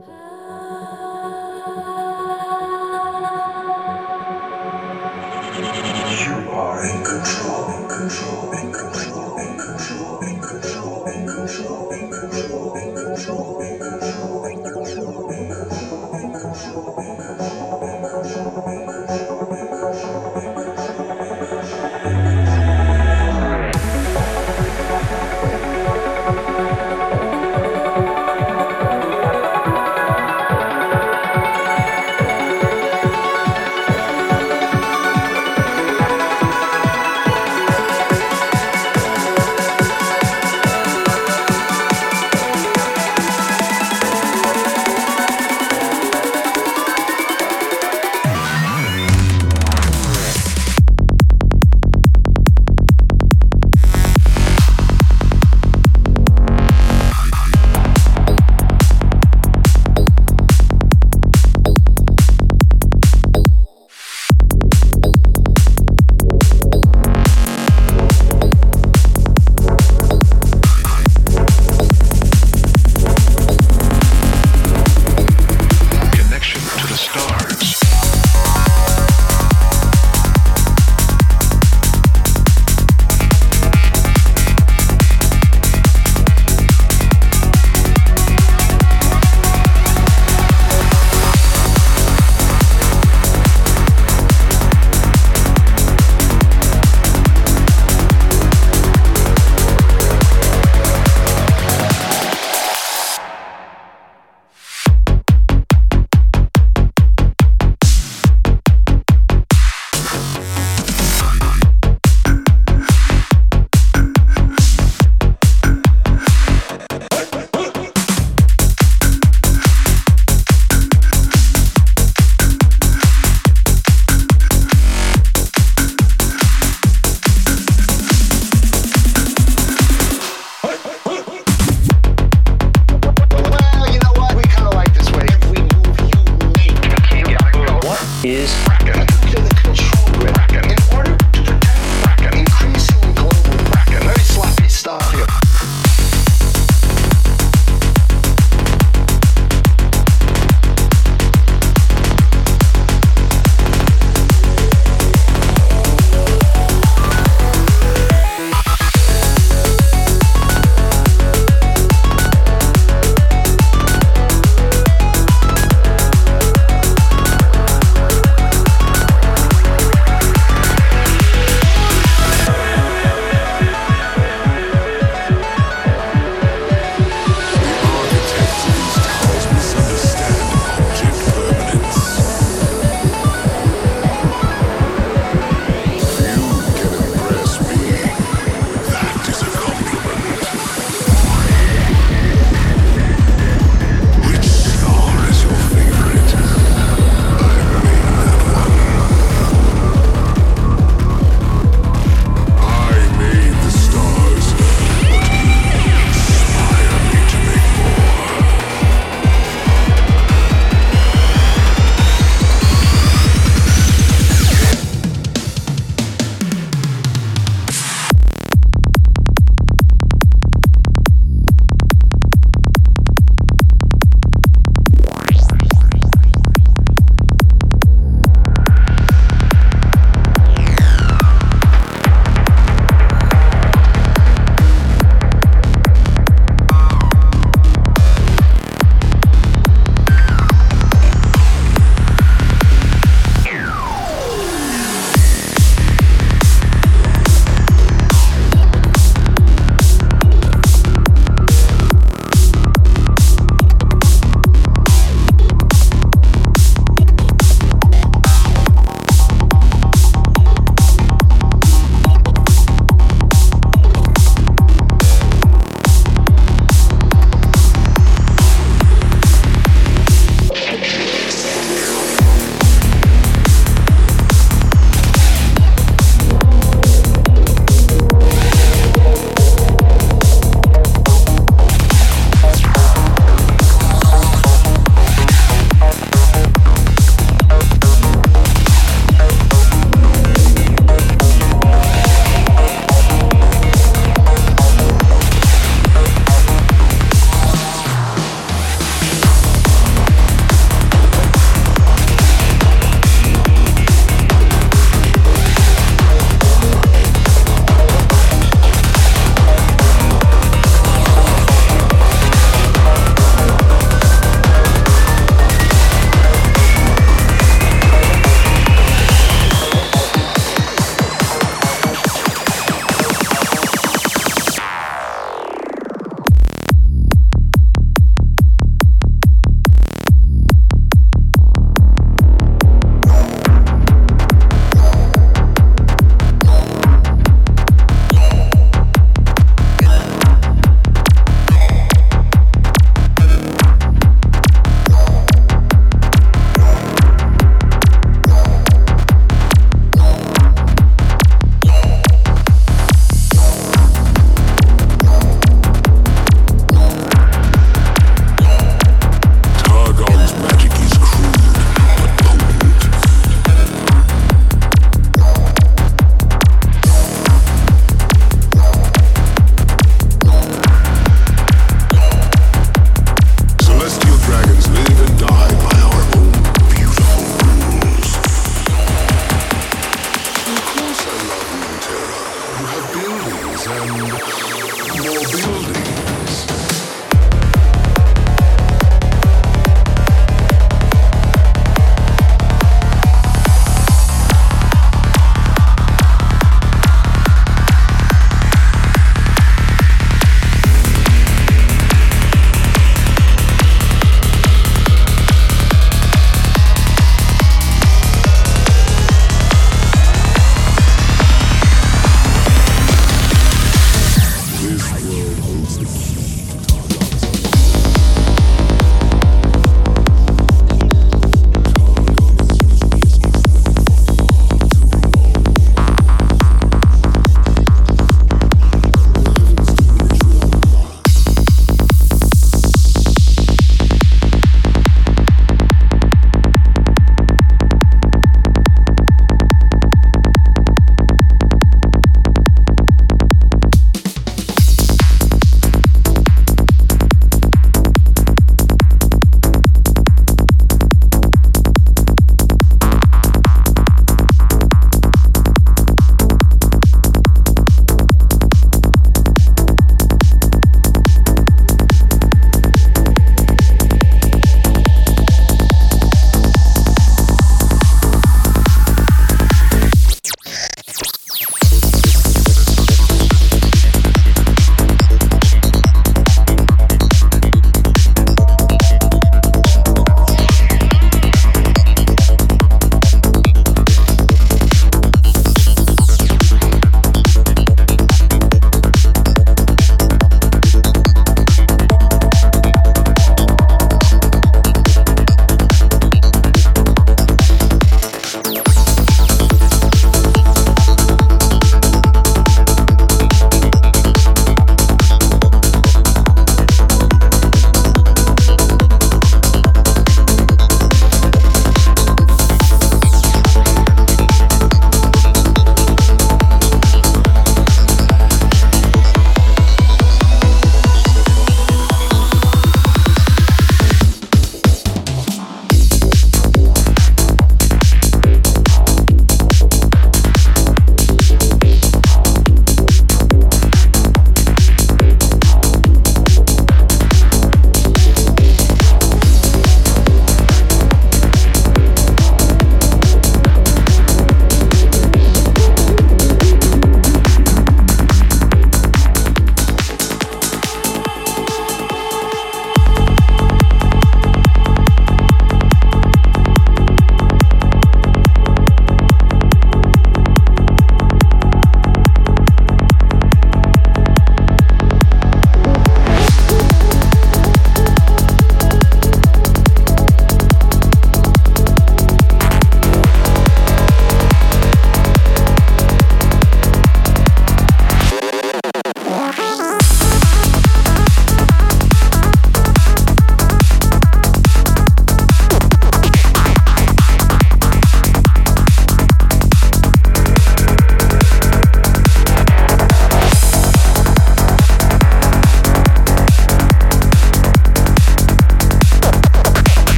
You are in control, in control, in control.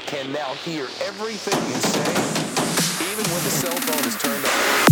can now hear everything you say, even when the cell phone is turned off.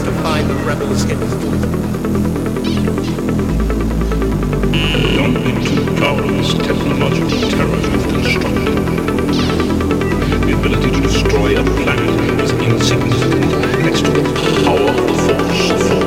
To find the rebels hidden. Don't technological terror you've constructed. The ability to destroy a planet is insignificant next to the power of the Force,